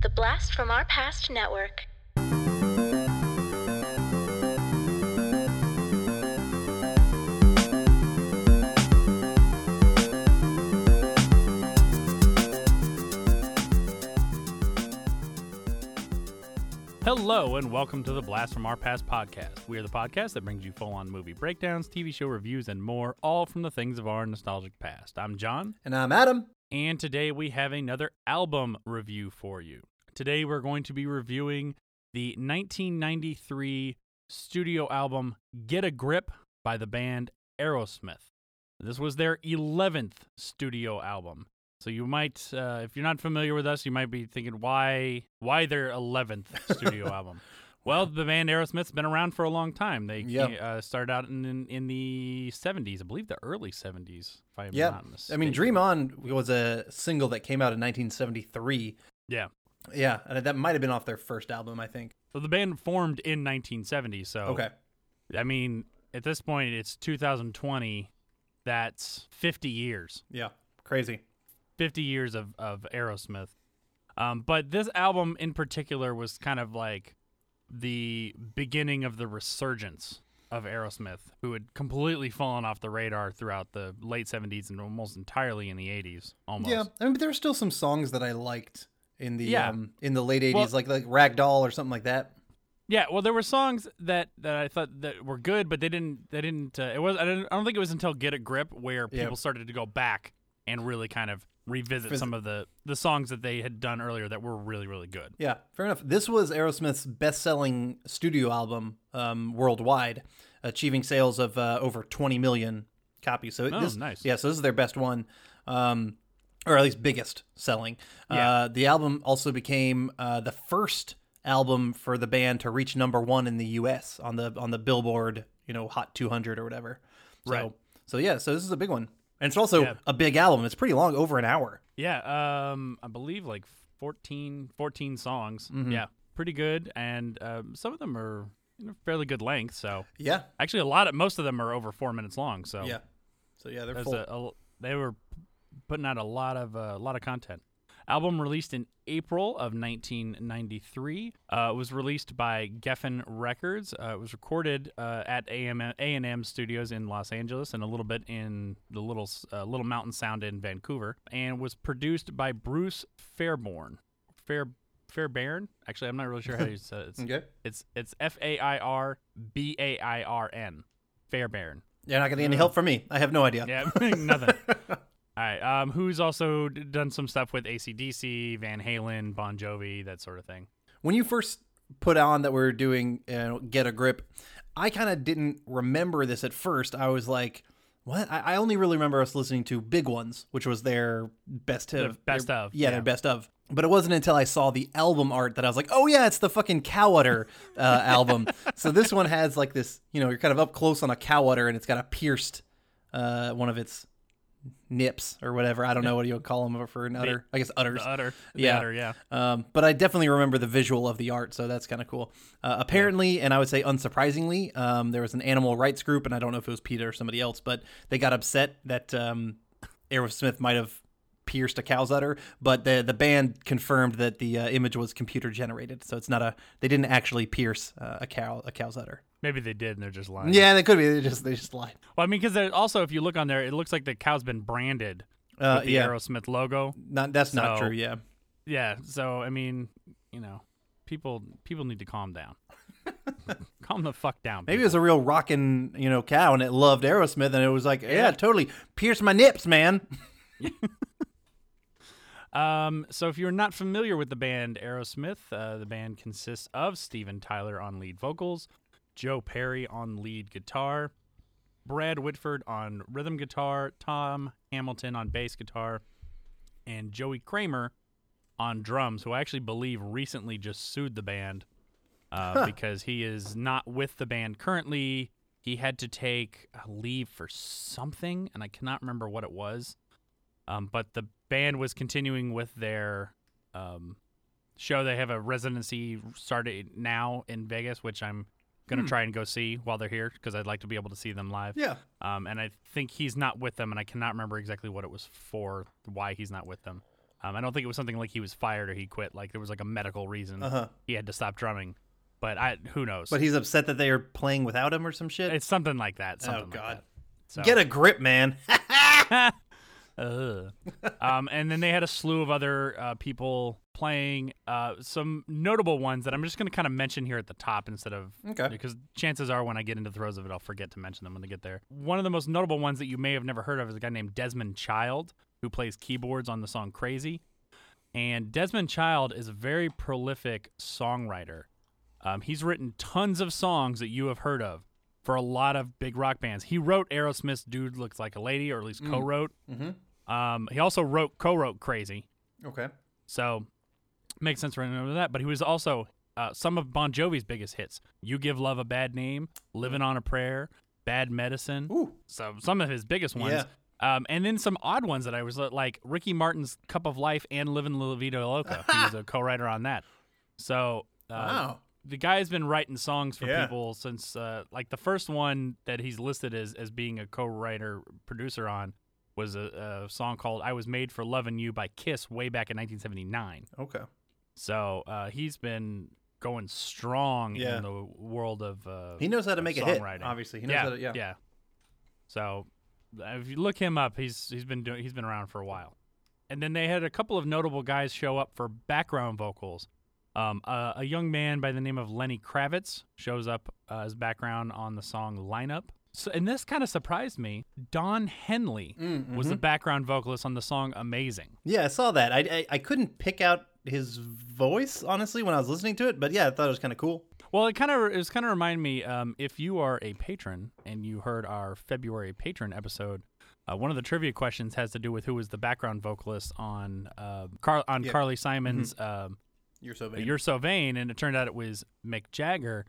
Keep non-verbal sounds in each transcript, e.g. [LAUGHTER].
The Blast from Our Past Network. Hello, and welcome to the Blast from Our Past podcast. We are the podcast that brings you full on movie breakdowns, TV show reviews, and more, all from the things of our nostalgic past. I'm John, And I'm Adam. and today we have another album review for you. Today we're going to be reviewing the 1993 studio album Get a Grip by the band Aerosmith. This was their 11th studio album. So you might, uh, if you're not familiar with us, you might be thinking, why, why their 11th studio [LAUGHS] album? Well, the band Aerosmith's been around for a long time. They Yep. uh, started out in, in in the 70s, I believe the early 70s. If I'm Yeah. not mistaken. I mean, Dream On was a single that came out in 1973. Yeah. Yeah, and that might have been off their first album, I think. So the band formed in 1970. So Okay. I mean, at this point, it's 2020. That's 50 years. Yeah. Crazy. 50 years of, of Aerosmith. Um, but this album in particular was kind of like the beginning of the resurgence of Aerosmith, who had completely fallen off the radar throughout the late 70s and almost entirely in the 80s. Almost. Yeah. I mean, there were still some songs that I liked in the Yeah. um, in the late 80s, Well- like like Ragdoll or something like that. Yeah, well, there were songs that, that I thought that were good, but they didn't. They didn't. Uh, it was. I don't, I don't think it was until Get a Grip where people started to go back and really kind of revisit Visit- some of the the songs that they had done earlier that were really really good. Yeah, fair enough. This was Aerosmith's best-selling studio album um, worldwide, achieving sales of uh, over 20 million copies. So Oh, this, nice. Yeah, so this is their best one, um, or at least biggest selling. Yeah. Uh, the album also became uh, the first album for the band to reach number one in the U.S. on the on the Billboard, you know, Hot 200 or whatever. So, Right. So yeah, so this is a big one, and it's also Yeah. a big album. It's pretty long, over an hour. Yeah, um, I believe like 14, 14 songs. Mm-hmm. Yeah, pretty good, and um, some of them are you know, fairly good length. So Yeah. actually, a lot of most of them are over four minutes long. So Yeah. So yeah, they're full. a, a- they were putting out a lot of uh, a lot of content. Album released in April of 1993. Uh, it was released by Geffen Records. Uh, it was recorded uh, at AM, A&M Studios in Los Angeles and a little bit in the little uh, Little Mountain Sound in Vancouver, and was produced by Bruce Fairborn. Fair Fairbairn. Actually, I'm not really sure how you [LAUGHS] say it. It's okay. it's, it's F A I R B A I R N. Fairbairn. You're not getting any help from me. I have no idea. Yeah, [LAUGHS] [LAUGHS] nothing. All right. Um, who's also done some stuff with ACDC, Van Halen, Bon Jovi, that sort of thing. When you first put on that we are doing uh, Get a Grip, I kind of didn't remember this at first. I was like, what? I, I only really remember us listening to Big Ones, which was their best Their of. best their- of, Yeah, yeah. their best of. But it wasn't until I saw the album art that I was like, oh, yeah, it's the fucking cow udder uh, [LAUGHS] album. So this one has like this, you know, you're kind of up close on a cow udder and it's got a pierced uh, one of its nips or whatever. I don't know what you would call them for an udder. I guess udders. The Utter. The Yeah. Utter, yeah. Um, but I definitely remember the visual of the art, so that's kind of cool. Uh, apparently, and I would say unsurprisingly, um, there was an animal rights group, and I don't know if it was PETA or somebody else, but they got upset that um, Aerosmith might have pierced a cow's udder, but the the band confirmed that the uh, image was computer generated, so it's not a they didn't actually pierce uh, a cow a cow's udder. Maybe they did and they're just lying. Yeah, they could be. They just they just lied. Well, I mean, because also, if you look on there, it looks like the cow's been branded Uh, with the yeah, Aerosmith logo. not that's not true. Yeah. Yeah. So, I mean, you know, people people need to calm down. [LAUGHS] calm the fuck down. Maybe it was a real rockin', you know, cow, and it loved Aerosmith, and it was like, yeah, totally pierce my nips, man. [LAUGHS] [LAUGHS] Um, so if you're not familiar with the band Aerosmith, uh, the band consists of Steven Tyler on lead vocals, Joe Perry on lead guitar, Brad Whitford on rhythm guitar, Tom Hamilton on bass guitar, and Joey Kramer on drums, who I actually believe recently just sued the band uh, because he is not with the band currently. He had to take a leave for something, and I cannot remember what it was. Um, but the band was continuing with their um, show. They have a residency started now in Vegas, which I'm gonna try and go see while they're here because I'd like to be able to see them live. Yeah. Um, and I think he's not with them, and I cannot remember exactly what it was for, why he's not with them. Um, I don't think it was something like he was fired or he quit. Like there was like a medical reason Uh-huh. he had to stop drumming. But I who knows? But he's upset that they are playing without him or some shit. it's something like that. Something oh like God. that. So. Get a grip, man. [LAUGHS] [LAUGHS] Ugh. um, and then they had a slew of other uh, people playing uh, some notable ones that I'm just going to kind of mention here at the top instead of Okay. because chances are when I get into the throes of it, I'll forget to mention them when they get there. One of the most notable ones that you may have never heard of is a guy named Desmond Child who plays keyboards on the song "Crazy." And Desmond Child is a very prolific songwriter. Um, he's written tons of songs that you have heard of for a lot of big rock bands. He wrote Aerosmith's "Dude Looks Like a Lady," or at least co-wrote. Mhm. Um, he also wrote co-wrote "Crazy," okay. so makes sense him to that. But he was also uh, some of Bon Jovi's biggest hits: "You Give Love a Bad Name," "Living on a Prayer," "Bad Medicine." Ooh. So some of his biggest ones. Yeah. Um, and then some odd ones that I was like Ricky Martin's "Cup of Life" and "Living La Vida Loca." he was a [LAUGHS] co-writer on that. So uh, Wow. the guy's been writing songs for Yeah. people since uh, like the first one that he's listed as as being a co-writer producer on was a, a song called "I Was Made for Loving You" by Kiss way back in 1979. Okay. So uh, he's been going strong Yeah. in the world of uh, He knows how to make a hit. Obviously, he knows yeah, how to. Yeah. yeah. So if you look him up, he's he's been doing he's been around for a while. And then they had a couple of notable guys show up for background vocals. Um, a, a young man by the name of Lenny Kravitz shows up uh, as background on the song "Lineup." So, and this kind of surprised me. Don Henley Mm, was the mhm. background vocalist on the song "Amazing." Yeah, I saw that. I, I I couldn't pick out his voice honestly when I was listening to it, but yeah, I thought it was kind of cool. Well, it kind of it was kind of remind me um, if you are a patron and you heard our February patron episode. Uh, one of the trivia questions has to do with who was the background vocalist on uh, Car- on Yeah. Carly Simon's um, You're so vain. "You're So Vain," and it turned out it was Mick Jagger.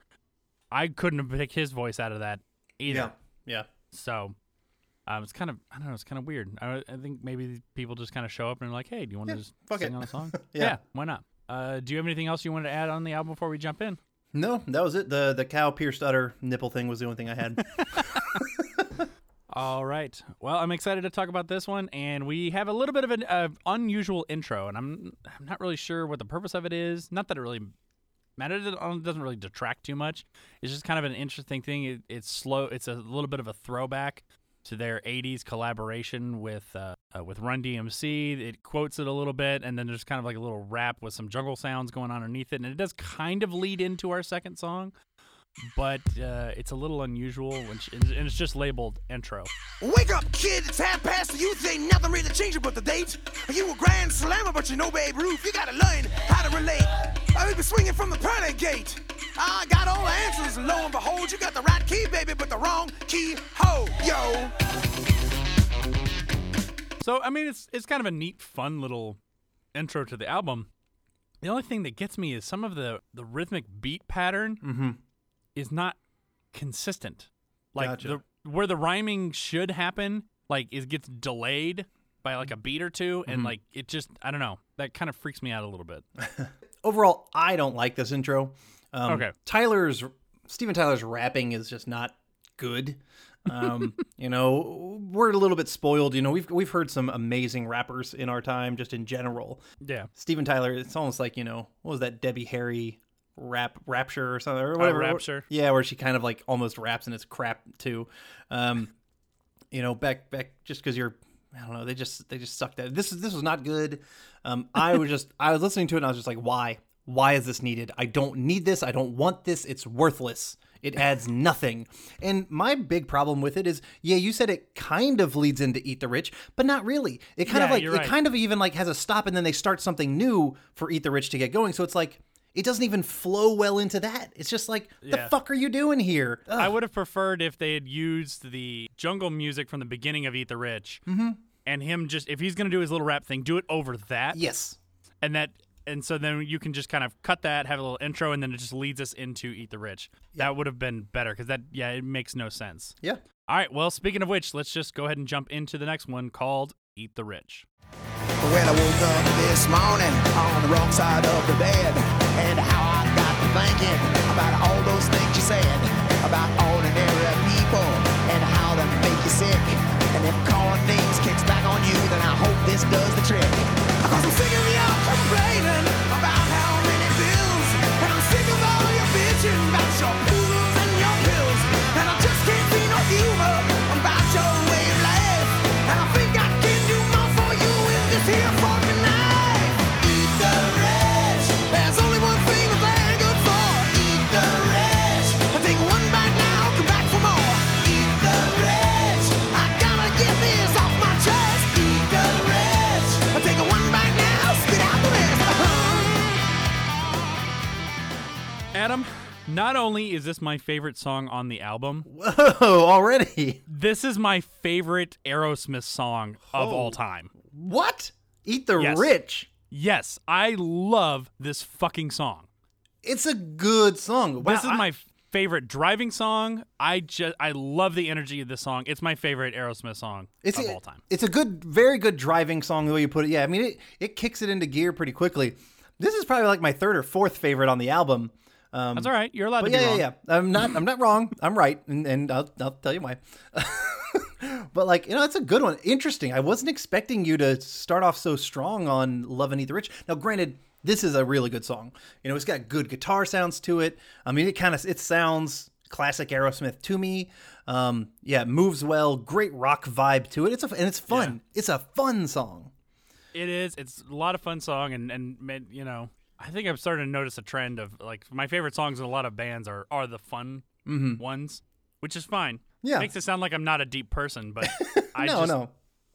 I couldn't pick his voice out of that either. yeah. Yeah. So um, it's kind of I don't know. It's kind of weird. I, I think maybe people just kind of show up and are like, "Hey, do you want to Yeah, just sing it." on a song?" [LAUGHS] Yeah. why not? Uh, do you have anything else you wanted to add on the album before we jump in? No, that was it. The the cow pierced udder nipple thing was the only thing I had. [LAUGHS] [LAUGHS] All right. Well, I'm excited to talk about this one, and we have a little bit of an uh, unusual intro, and I'm I'm not really sure what the purpose of it is. Not that it really matters. It doesn't really detract too much. It's just kind of an interesting thing. It, it's slow. It's a little bit of a throwback to their '80s collaboration with uh, uh, with Run DMC. It quotes it a little bit, and then there's kind of like a little rap with some jungle sounds going on underneath it, and it does kind of lead into our second song. But uh, it's a little unusual, which, and it's just labeled intro. Wake up, kid, it's half past. You ain't nothing really changing but the date. You a grand slammer, but you know Babe Ruth. You gotta learn how to relate. I be swinging from the pearly gate. I got all the answers, and lo and behold, you got the right key, baby, but the wrong key. Ho, yo. So I mean, it's it's kind of a neat, fun little intro to the album. The only thing that gets me is some of the the rhythmic beat pattern mm-hmm. is not consistent. Like Gotcha. the where the rhyming should happen, like it gets delayed by like a beat or 2 Mm-hmm. and like it just I don't know. That kind of freaks me out a little bit. [LAUGHS] Overall, I don't like this intro. Um, Okay. Tyler's Steven Tyler's rapping is just not good. Um, [LAUGHS] you know, we're a little bit spoiled. You know, we've we've heard some amazing rappers in our time, just in general. Yeah. Steven Tyler, it's almost like you know, what was that Debbie Harry rap rapture or something or whatever? Rapture. Yeah, where she kind of like almost raps and it's crap too. Um, you know, back back just because you're. I don't know. They just they just sucked at it. This is this was not good. Um, I was just [LAUGHS] I was listening to it and I was just like, why? Why is this needed? I don't need this. I don't want this. It's worthless. It adds [LAUGHS] nothing. And my big problem with it is, yeah, you said it kind of leads into Eat the Rich, but not really. It kind of like you're it kind of even like has a stop and then they start something new for Eat the Rich to get going. So it's like it doesn't even flow well into that. It's just like, the fuck are you doing here? Ugh. I would have preferred if they had used the jungle music from the beginning of Eat the Rich, Mm-hmm. and him just if he's gonna do his little rap thing, do it over that. yes. and that and so then you can just kind of cut that have a little intro and then it just leads us into eat the rich that would have been better because that yeah it makes no sense Yeah. all right well speaking of which let's just go ahead and jump into the next one called eat the rich When I woke up this morning on the wrong side of the bed, and how I got to thinking about all those things you said about ordinary people and how they make you sick. And if calling names kicks back on you, then I hope this does the trick. Cause I'm sick of y'all complaining Adam, not only is this my favorite song on the album, Whoa, already? this is my favorite Aerosmith song of all time. What? Eat the Yes. rich. Yes, I love this fucking song. It's a good song. Wow, this is I- my favorite driving song. I just I love the energy of this song. It's my favorite Aerosmith song it's of a, all time. It's a good, very good driving song the way you put it. Yeah, I mean it. It kicks it into gear pretty quickly. This is probably like my third or fourth favorite on the album. Um, That's all right. You're allowed to yeah, be wrong. yeah, yeah. I'm not. I'm not wrong. I'm right, and, and I'll, I'll tell you why. [LAUGHS] but like you know, it's a good one. Interesting. I wasn't expecting you to start off so strong on "Love and Eat the Rich." Now, granted, this is a really good song. You know, it's got good guitar sounds to it. I mean, it kind of it sounds classic Aerosmith to me. Um, yeah, moves well. Great rock vibe to it. It's a and it's fun. It's a fun song. It is. It's a lot of fun song, and and you know, I think I'm starting to notice a trend of like my favorite songs in a lot of bands are are the fun ones, which is fine. Mm-hmm. Yeah. makes it sound like I'm not a deep person, but [LAUGHS] I no, just, no.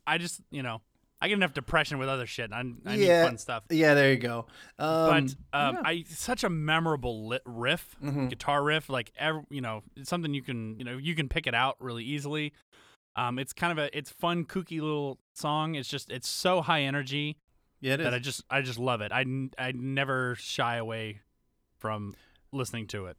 I just you know, I get enough depression with other shit. I, I yeah, need fun stuff. Yeah, there you go. Um, but um, I such a memorable riff, Mm-hmm. guitar riff. Like ev you know, it's something you can you know you can pick it out really easily. Um, it's kind of a it's fun, kooky little song. It's just it's so high energy yeah, it is. that I just I just love it. I I never shy away from listening to it.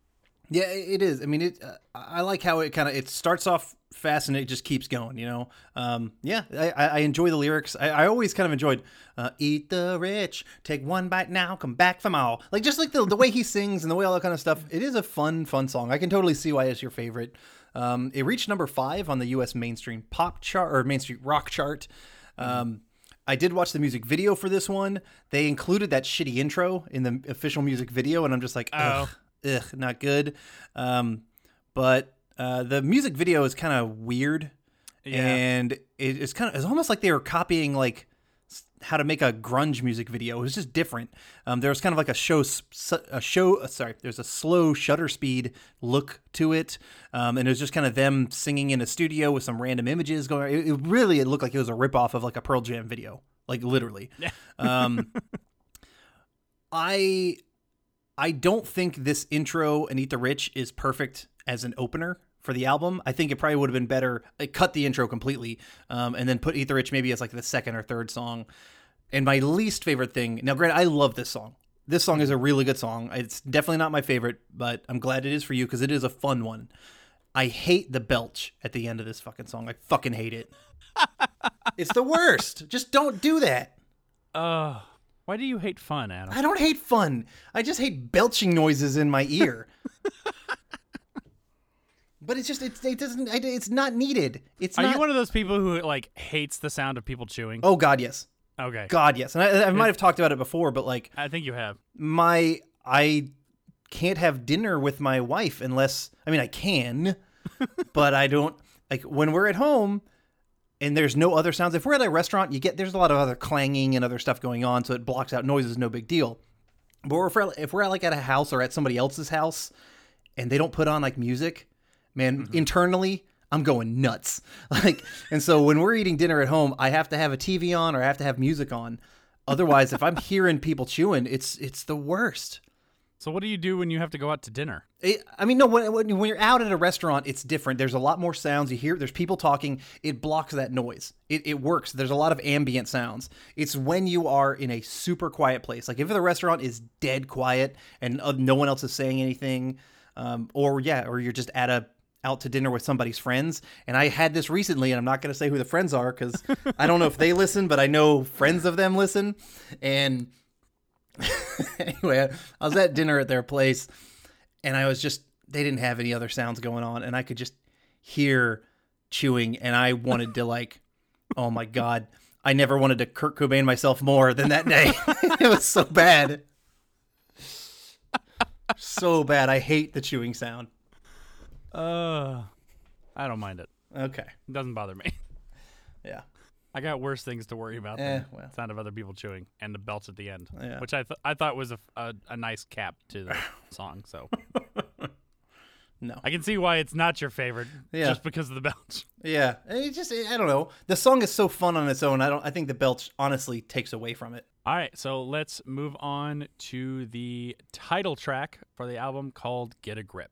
Yeah, it is. I mean, it. Uh, I like how it kind of it starts off fast and it just keeps going. You know. Um, yeah, I, I enjoy the lyrics. I, I always kind of enjoyed uh, "Eat the rich, take one bite now, come back from all." Like just like the the way he [LAUGHS] sings and the way all that kind of stuff. It is a fun fun song. I can totally see why it's your favorite. Um, it reached number five on the U.S. mainstream pop chart or mainstream rock chart. Um, I did watch the music video for this one. They included that shitty intro in the official music video, and I'm just like, ugh, ugh, not good. Um, but uh, the music video is kind of weird, Yeah. and it, it's kind of it's almost like they were copying like how to make a grunge music video. It was just different. Um, there was kind of like a show, a show. uh, Sorry, there's a slow shutter speed look to it, um, and it was just kind of them singing in a studio with some random images going. It, it really it looked like it was a ripoff of like a Pearl Jam video, like literally. Yeah. Um, [LAUGHS] I I don't think this intro and Eat the Rich is perfect as an opener for the album. I think it probably would have been better like, cut the intro completely um, and then put the maybe as like the second or third song. And my least favorite thing now, granted, I love this song. This song is a really good song. It's definitely not my favorite, but I'm glad it is for you because it is a fun one. I hate the belch at the end of this fucking song. I fucking hate it. [LAUGHS] it's the worst. Just don't do that. Uh, why do you hate fun, Adam? I don't hate fun. I just hate belching noises in my ear. [LAUGHS] but it's just it's, it doesn't it's not needed. It's Are not. you one of those people who like hates the sound of people chewing? oh God, yes, okay. God, yes. And I, I might have talked about it before, but like I think you have. my I can't have dinner with my wife unless I mean I can, [LAUGHS] but I don't like when we're at home and there's no other sounds. If we're at a restaurant, you get there's a lot of other clanging and other stuff going on, so it blocks out noises. No big deal. But if we're, if we're like at a house or at somebody else's house and they don't put on like music, man, internally I'm going nuts. [LAUGHS] Like, and so when we're eating dinner at home, I have to have a TV on or I have to have music on. Otherwise, if I'm [LAUGHS] hearing people chewing, it's it's the worst. So what do you do when you have to go out to dinner? It, I mean, no. When, when when you're out at a restaurant, it's different. There's a lot more sounds. You hear there's people talking. It blocks that noise. It, it works. There's a lot of ambient sounds. It's when you are in a super quiet place. Like if the restaurant is dead quiet and uh, no one else is saying anything, um, or yeah, or you're just at a out to dinner with somebody's friends. And I had this recently, and I'm not going to say who the friends are because [LAUGHS] I don't know if they listen, but I know friends of them listen. And [LAUGHS] anyway, I was at dinner at their place, and I was just they didn't have any other sounds going on, and I could just hear chewing, and I wanted to like, oh my god. I never wanted to Kurt Cobain myself more than that day. [LAUGHS] it was so bad. so bad. I hate the chewing sound. Uh, I don't mind it. Okay. It doesn't bother me. [LAUGHS] Yeah. I got worse things to worry about Eh, than well. the sound of other people chewing and the belts at the end, Yeah. which I th- I thought was a, a, a nice cap to the [LAUGHS] song. So No. I can see why it's not your favorite, Yeah. just because of the belch. Yeah. It just I don't know. The song is so fun on its own. I don't I think the belch honestly takes away from it. All right, so let's move on to the title track for the album called "Get a Grip."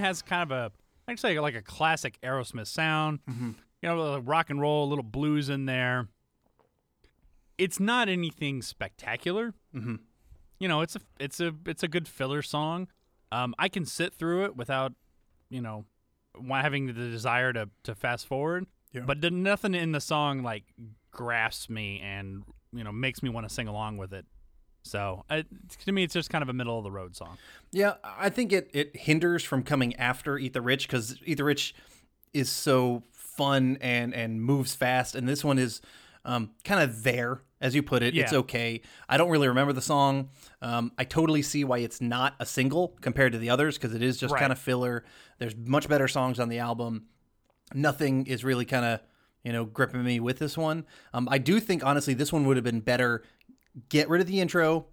has kind of a, I'd say like a classic Aerosmith sound. You know, rock and roll, a little blues in there. It's not anything spectacular. Mm-hmm. You know, it's a it's a it's a good filler song. Um, I can sit through it without, you know, having the desire to to fast forward. Yeah. But nothing in the song like grasps me and you know makes me want to sing along with it. So I, to me, it's just kind of a middle of the road song. Yeah, I think it it hinders from coming after Eat the Rich because Eat the Rich is so fun and and moves fast, and this one is um, kind of there, as you put it. It's okay. I don't really remember the song. Um, I totally see why it's not a single compared to the others because it is just Right. kind of filler. There's much better songs on the album. Nothing is really kind of you know gripping me with this one. Um, I do think honestly this one would have been better. Get rid of the intro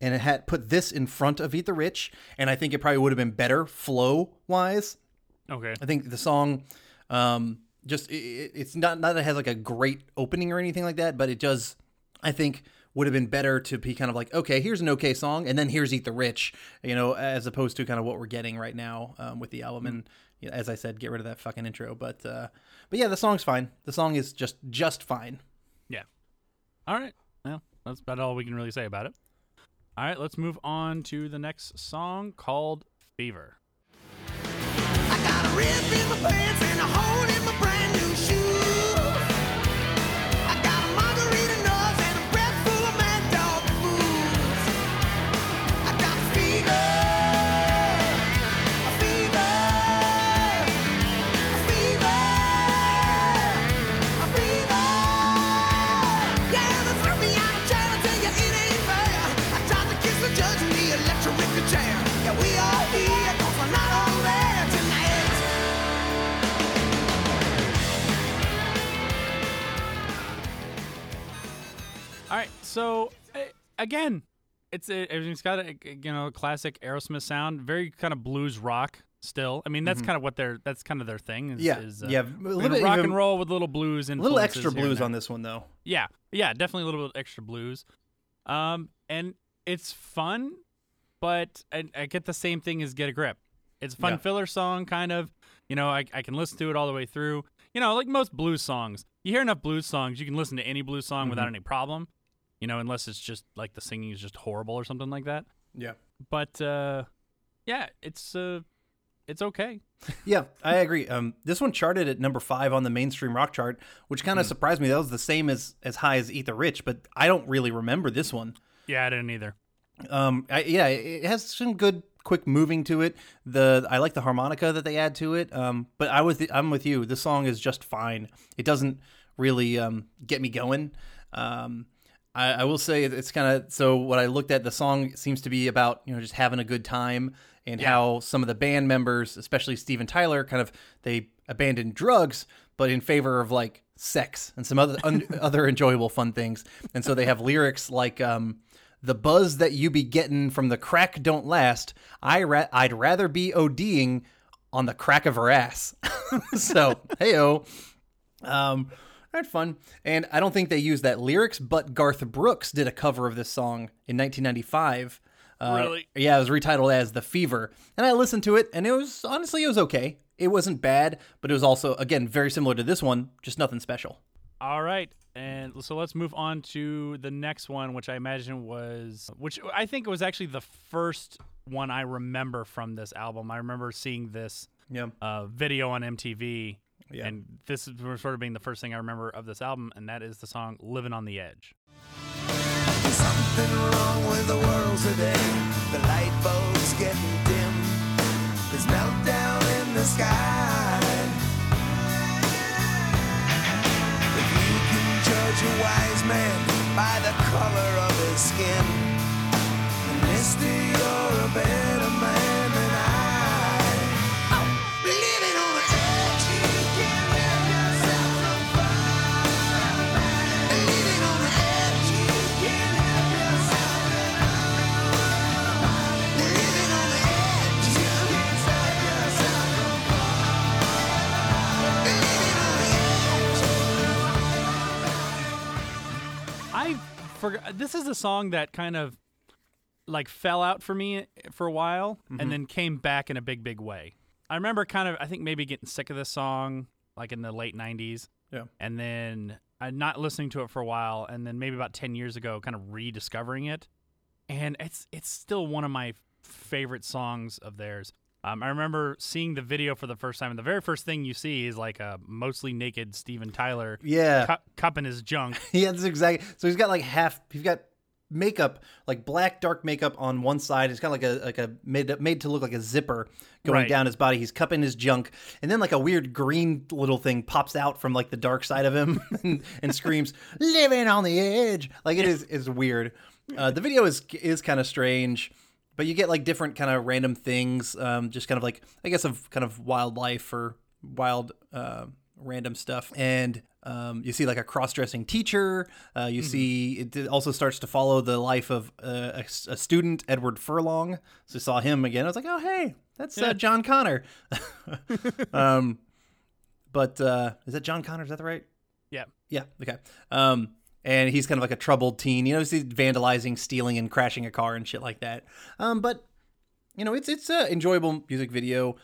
and it had put this in front of Eat the Rich, and I think it probably would have been better flow wise. Okay. I think the song, um, just it, it- it's not not that it has like a great opening or anything like that, but it does. I think would have been better to be kind of like, okay, here's an okay song, and then here's Eat the Rich, you know, as opposed to kind of what we're getting right now um, with the album. And you know, as I said, get rid of that fucking intro. But uh, but yeah, the song's fine. The song is just just fine. Yeah. All right. That's about all we can really say about it. All right, let's move on to the next song called Fever. So again, it's a, it's got a you know classic Aerosmith sound, very kind of blues rock still. I mean, that's kind of what they're that's kind of their thing. Is, Mm-hmm. Yeah, is, uh, yeah, a little bit rock and roll with little blues A and little extra blues on this one though. Yeah, yeah, definitely a little bit extra blues. Um, and it's fun, but I, I get the same thing as Get a Grip. It's a fun Yeah. filler song, kind of. You know, I, I can listen to it all the way through. You know, like most blues songs, you hear enough blues songs, you can listen to any blues song without Mm-hmm. any problem. You know, unless it's just like the singing is just horrible or something like that. Yeah. But uh, yeah, it's uh, it's okay. [LAUGHS] Yeah, I agree. Um, this one charted at number five on the mainstream rock chart, which kind of surprised me. That was the same as as high as Eat the Rich, but I don't really remember this one. Yeah, I didn't either. Um, I, yeah, it has some good quick moving to it. The I like the harmonica that they add to it. Um, but I was I'm with you. The song is just fine. It doesn't really um get me going. Um, I, I will say it's kind of so. What I looked at, the song seems to be about you know just having a good time and how some of the band members, especially Steven Tyler, kind of they abandoned drugs, but in favor of like sex and some other un, [LAUGHS] other enjoyable fun things. And so they have lyrics like um, the buzz that you be getting from the crack don't last. I ra- I'd rather be ODing on the crack of her ass. [LAUGHS] so, heyo. Um, that's fun. And I don't think they used that lyrics, but Garth Brooks did a cover of this song in 1995. Uh, Really? Yeah, it was retitled as The Fever. And I listened to it, and it was, honestly, it was okay. It wasn't bad, but it was also, again, very similar to this one, just nothing special. All right. And so let's move on to the next one, which I imagine was, which I think was actually the first one I remember from this album. I remember seeing this Yeah. uh, video on MTV. Yeah. And this is sort of being the first thing I remember of this album, and that is the song Living on the Edge. Something wrong with the world today. The light bulbs getting dim. There's meltdown in the sky. If you can judge a wise man by the color of his skin, then mister, you're a better I forgot. This is a song that kind of like fell out for me for a while Mm-hmm. and then came back in a big, big way. I remember kind of, I think maybe getting sick of this song like in the late 90s. Yeah. And then I not listening to it for a while. And then maybe about 10 years ago, kind of rediscovering it. And it's, it's still one of my favorite songs of theirs. Um, I remember seeing the video for the first time, and the very first thing you see is like a mostly naked Steven Tyler Yeah. cu- cupping his junk. [LAUGHS] Yeah, that's exactly. So he's got like half. He's got makeup, like black dark makeup on one side. It's kind of like a like a made made to look like a zipper going Right. down his body. He's cupping his junk, and then like a weird green little thing pops out from like the dark side of him [LAUGHS] and, and screams, "Living on the edge!" Like it is is weird. Uh, the video is is kind of strange. But you get like different kind of random things, um, just kind of like I guess of kind of wildlife or wild uh, random stuff, and um, you see like a cross-dressing teacher. Uh, you see it also starts to follow the life of uh, a, a student, Edward Furlong. So I saw him again. I was like, oh hey, that's uh, John Connor. [LAUGHS] [LAUGHS] um, but uh, is that John Connor? Is that the right? Yeah. Yeah. Okay. Um, and he's kind of like a troubled teen. You know, he's vandalizing, stealing, and crashing a car and shit like that. Um, but you know, it's it's a enjoyable music video.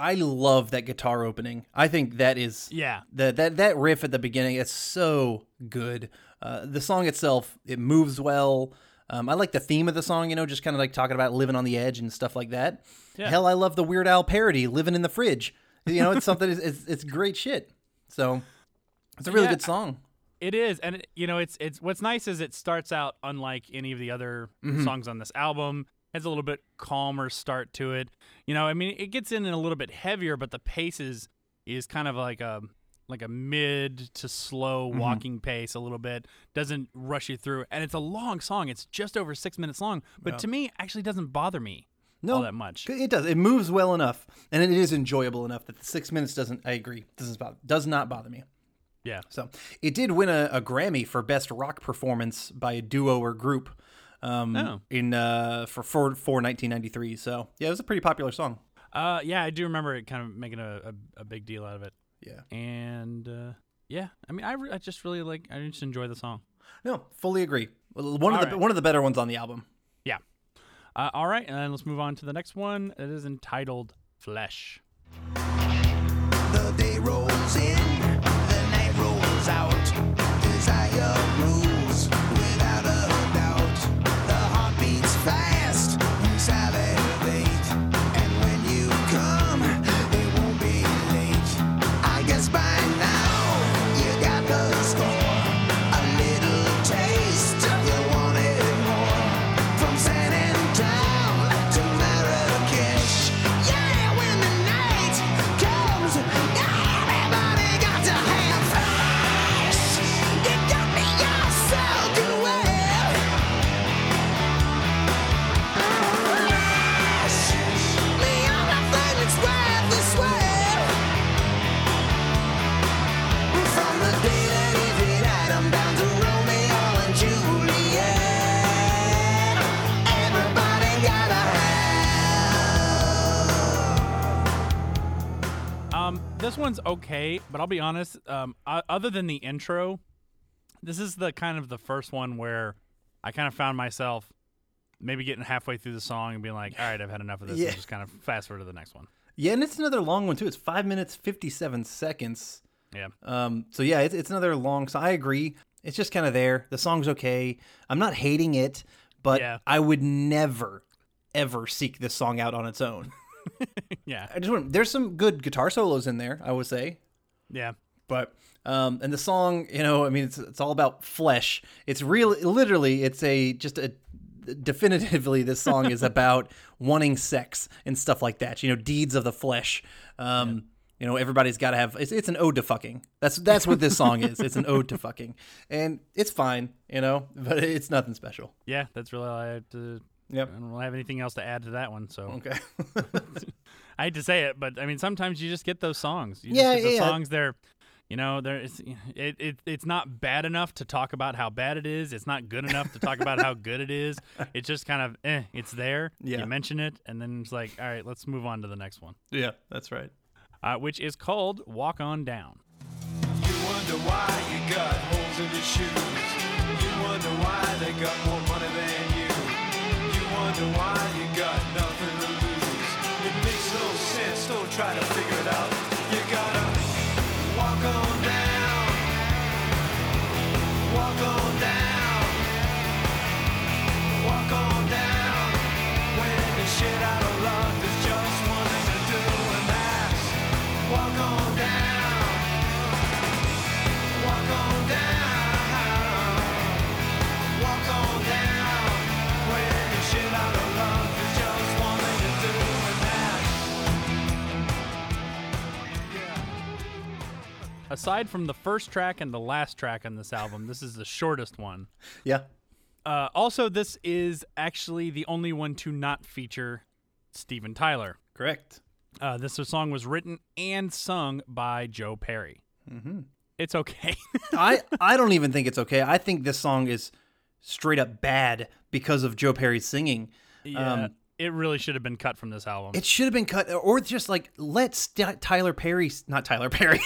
I love that guitar opening. I think that is Yeah. that that that riff at the beginning. It's so good. Uh, the song itself, it moves well. Um, I like the theme of the song. You know, just kind of like talking about living on the edge and stuff like that. Yeah. Hell, I love the Weird Al parody, "Living in the Fridge." You know, it's something. It's, it's, it's great shit. So it's a really Yeah, good song. It is, and it, you know, it's it's what's nice is it starts out unlike any of the other mm-hmm. songs on this album. Has a little bit calmer start to it. You know, I mean, it gets in a little bit heavier, but the pace is is kind of like a like a mid to slow mm-hmm. walking pace a little bit. Doesn't rush you through, and it's a long song. It's just over six minutes long, but to me, actually doesn't bother me No, all that much. It does. It moves well enough, and it is enjoyable enough that the six minutes doesn't. I agree. Doesn't bother, does not bother me. Yeah. So it did win a, a Grammy for best rock performance by a duo or group. Um, Oh. in uh for for for 1993. So yeah, it was a pretty popular song. Uh, yeah, I do remember it kind of making a, a, a big deal out of it. Yeah. and uh, yeah, I mean, I, re- I just really like, I just enjoy the song. No, fully agree. Well, One of the right. one of the better ones on the album. Yeah. Uh, all right, and then let's move on to the next one. It is entitled Flesh. This one's okay, but I'll be honest. Um, other than the intro, this is the kind of the first one where I kind of found myself maybe getting halfway through the song and being like, "All right, I've had enough of this." Yeah. And just kind of fast forward to the next one. Yeah, and it's another long one too. It's five minutes fifty seven seconds. Yeah. Um, so yeah, it's, it's another long song. I agree. It's just kind of there. The song's okay. I'm not hating it, but Yeah. I would never, ever seek this song out on its own. [LAUGHS] Yeah. I just want. There's some good guitar solos in there. I would say, Yeah. but um, and the song, you know, I mean, it's it's all about flesh. It's really, literally, it's a just a definitively this song is [LAUGHS] about wanting sex and stuff like that. You know, deeds of the flesh. Um, You know, everybody's got to have. It's, it's an ode to fucking. That's that's what this song is. It's an ode to fucking, and it's fine. You know, but it's nothing special. Yeah. That's really all I have to. Yep. I don't have anything else to add to that one. So Okay. [LAUGHS] [LAUGHS] I hate to say it, but I mean, sometimes you just get those songs. You Yeah, just get the yeah. songs. They're, you know, they're it's, it, it it's not bad enough to talk about how bad it is. It's not good enough to talk about how [LAUGHS] good it is. It's just kind of, eh, it's there. Yeah. You mention it, and then it's like, all right, let's move on to the next one, yeah, that's right. uh, which is called "Walk On Down." You wonder why you got holes in your shoes. You wonder why they got more money than you. You wonder why you got nothing to lose. It makes no sense, don't try to figure it out. You gotta walk on down. Walk on Aside from the first track and the last track on this album, this is the shortest one. [LAUGHS] Yeah. Uh, also, this is actually the only one to not feature Steven Tyler. Correct. Uh, this song was written and sung by Joe Perry. Mm-hmm. It's okay. [LAUGHS] I I don't even think it's okay. I think this song is straight up bad because of Joe Perry's singing. yeah, Um, it really should have been cut from this album. It should have been cut, or just like let St- Tyler Perry, not Tyler Perry,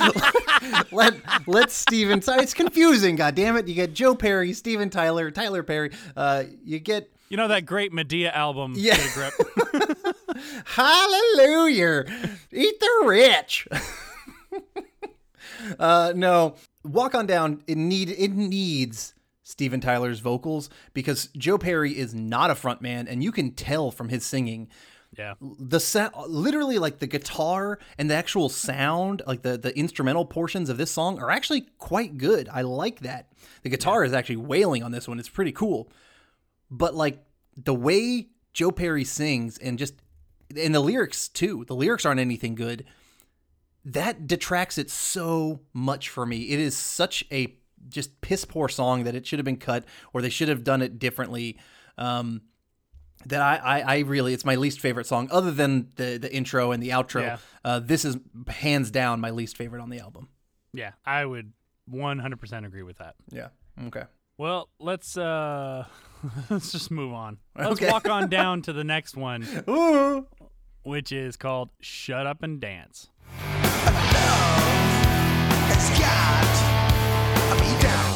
[LAUGHS] let let Steven. So it's confusing. God damn it! You get Joe Perry, Steven Tyler, Tyler Perry. Uh, you get you know that great Medea album? Yeah. Grip? [LAUGHS] Hallelujah, eat the rich. [LAUGHS] uh, no, walk on down. It need it needs Steven Tyler's vocals because Joe Perry is not a frontman, and you can tell from his singing. yeah. the sound literally like the guitar and the actual sound like the the instrumental portions of this song are actually quite good. I like that. The guitar is actually wailing on this one. It's pretty cool. But like the way joe perry sings and just and the lyrics too the lyrics aren't anything good that detracts it so much for me. It is such a just piss poor song that it should have been cut or they should have done it differently um that I, I, I really it's my least favorite song other than the the intro and the outro. Yeah. Uh, this is hands down my least favorite on the album. Yeah. I would 100% agree with that. Yeah. Okay. Well, let's uh [LAUGHS] let's just move on. Let's Okay. walk on [LAUGHS] down to the next one, Ooh. which is called "Shut Up and Dance." Me down.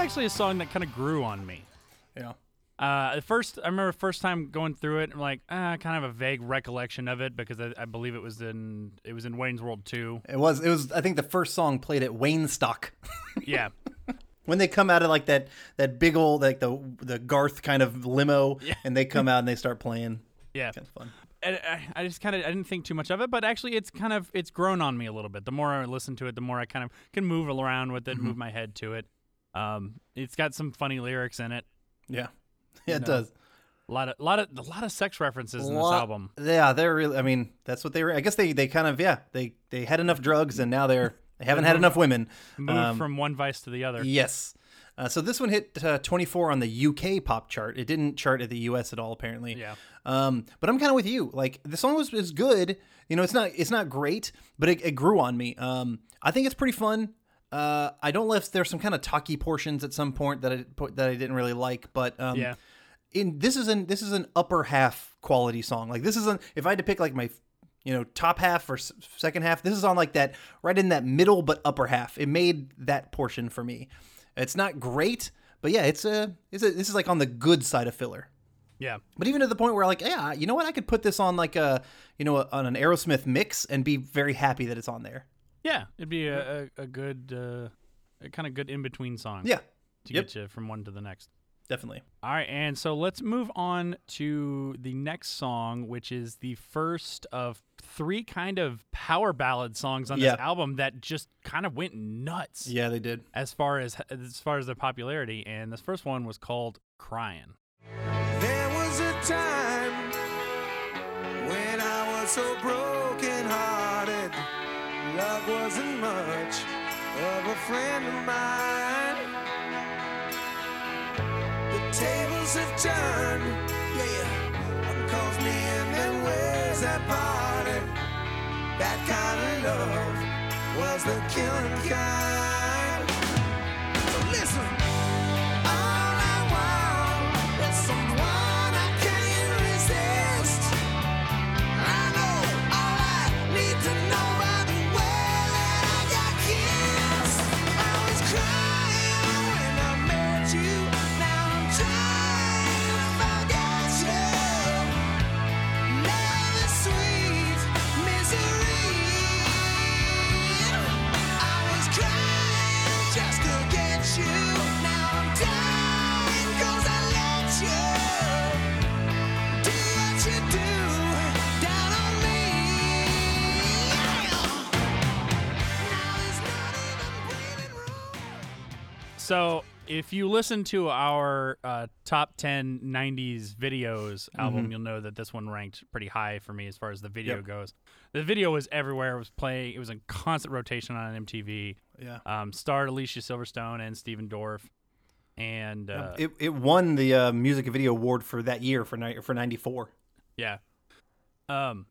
Actually a song that kind of grew on me. Yeah. Uh, at first, I remember first time going through it, I'm like, ah, kind of a vague recollection of it because I, I believe it was in it was in Wayne's World 2. It was it was I think the first song played at Waynestock. [LAUGHS] Yeah, when they come out of like that that big old like the the Garth kind of limo Yeah. and they come out and they start playing. yeah. Kind of fun. I, I- I just kind of I didn't think too much of it, but actually it's kind of it's grown on me a little bit. The more I listen to it, the more I kind of can move around with it, Mm-hmm. move my head to it. Um, it's got some funny lyrics in it. Yeah, [LAUGHS] yeah, it know, does. A lot of a lot of a lot of sex references in this album. Yeah, they're really. I mean, that's what they were. I guess they they kind of yeah they they had enough drugs and now they're they haven't had enough women. Moved Um, from one vice to the other. Yes. Uh, so this one hit uh, 24 on the UK pop chart. It didn't chart at the US at all, apparently. Yeah. Um, but I'm kind of with you. Like the song was is good. You know, it's not it's not great, but it, it grew on me. Um, I think it's pretty fun. Uh, I don't know if there's some kind of talky portions at some point that I that I didn't really like, but um, Yeah. in this is an this is an upper half quality song. Like this is an if I had to pick like my you know top half or s- second half, this is on like that right in that middle but upper half. It made that portion for me. It's not great, but yeah, it's a it's a this is like on the good side of filler. Yeah. But even to the point where like, yeah, you know what? I could put this on like a you know on an Aerosmith mix and be very happy that it's on there. Yeah. It'd be a, a, a good uh, a kind of good in between song. Yeah, To Yep. get you from one to the next. definitely. All right, and so let's move on to the next song, which is the first of three kind of power ballad songs on Yeah. this album that just kind of went nuts Yeah, they did. as far as as far as their popularity. And this first one was called "Crying." There was a time when I was so broken hearted. Love wasn't much of a friend of mine. The tables have turned, yeah. Cause me and them ways that parted. That kind of love was the killing kind. If you listen to our uh, top 10 90s videos album, you'll know that this one ranked pretty high for me as far as the video Yep. goes. The video was everywhere. It was playing. It was in constant rotation on MTV. Yeah. Um, starred Alicia Silverstone and Stephen Dorff. And uh, it, it won the uh, music video award for that year for ni- for 94. Yeah. Um,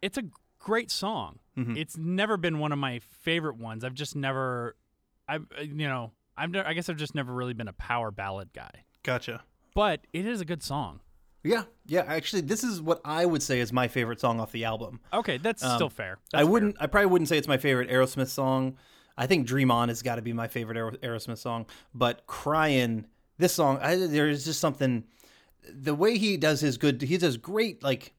it's a great song. Mm-hmm. It's never been one of my favorite ones. I've just never, I you know, I've ne- I guess I've just never really been a power ballad guy. Gotcha. But it is a good song. Yeah, yeah. Actually, this is what I would say is my favorite song off the album. Okay, that's still fair. Um, I wouldn't. I probably wouldn't say it's my favorite Aerosmith song. I think "Dream On" has got to be my favorite Aerosmith song. But "Crying," this song, I, there is just something. The way he does his good, he does great. Like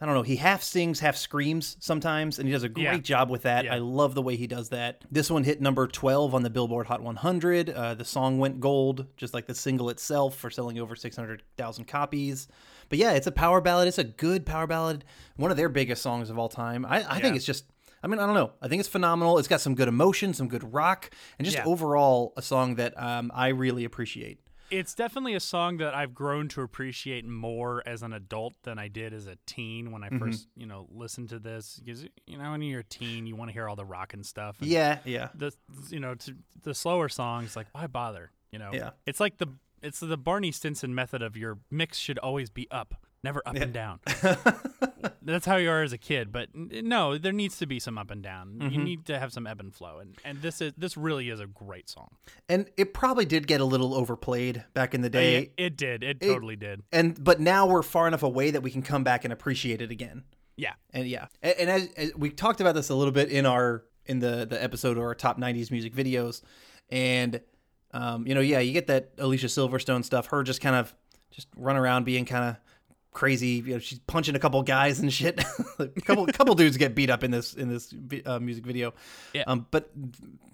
I don't know, he half sings, half screams sometimes, and he does a great Yeah. job with that. Yeah. I love the way he does that. This one hit number twelve on the Billboard Hot 100. Uh, the song went gold, just like the single itself, for selling over six hundred thousand copies. But yeah, it's a power ballad. It's a good power ballad. One of their biggest songs of all time. I, I think it's just. I mean, I don't know. I think it's phenomenal. It's got some good emotion, some good rock, and just Yeah. overall a song that um, I really appreciate. It's definitely a song that I've grown to appreciate more as an adult than I did as a teen when I Mm-hmm. first, you know, listened to this. Because you know, when you're a teen, you want to hear all the rock and stuff. and Yeah, yeah. the you know to the slower songs like why bother you know Yeah. it's like the it's the barney stinson method of your mix should always be up never up and down [LAUGHS] that's how you are as a kid but no there needs to be some up and down Mm-hmm. you need to have some ebb and flow and and this is this really is a great song And it probably did get a little overplayed back in the day. it, it did it totally did and but now we're far enough away that we can come back and appreciate it again. yeah And yeah, and, and as, as we talked about this a little bit in our in the the episode of our top '90s music videos, and um, you know, yeah, you get that Alicia Silverstone stuff. Her just kind of just run around being kind of crazy. You know, she's punching a couple guys and shit. [LAUGHS] a couple couple dudes get beat up in this in this uh, music video. Yeah. Um, but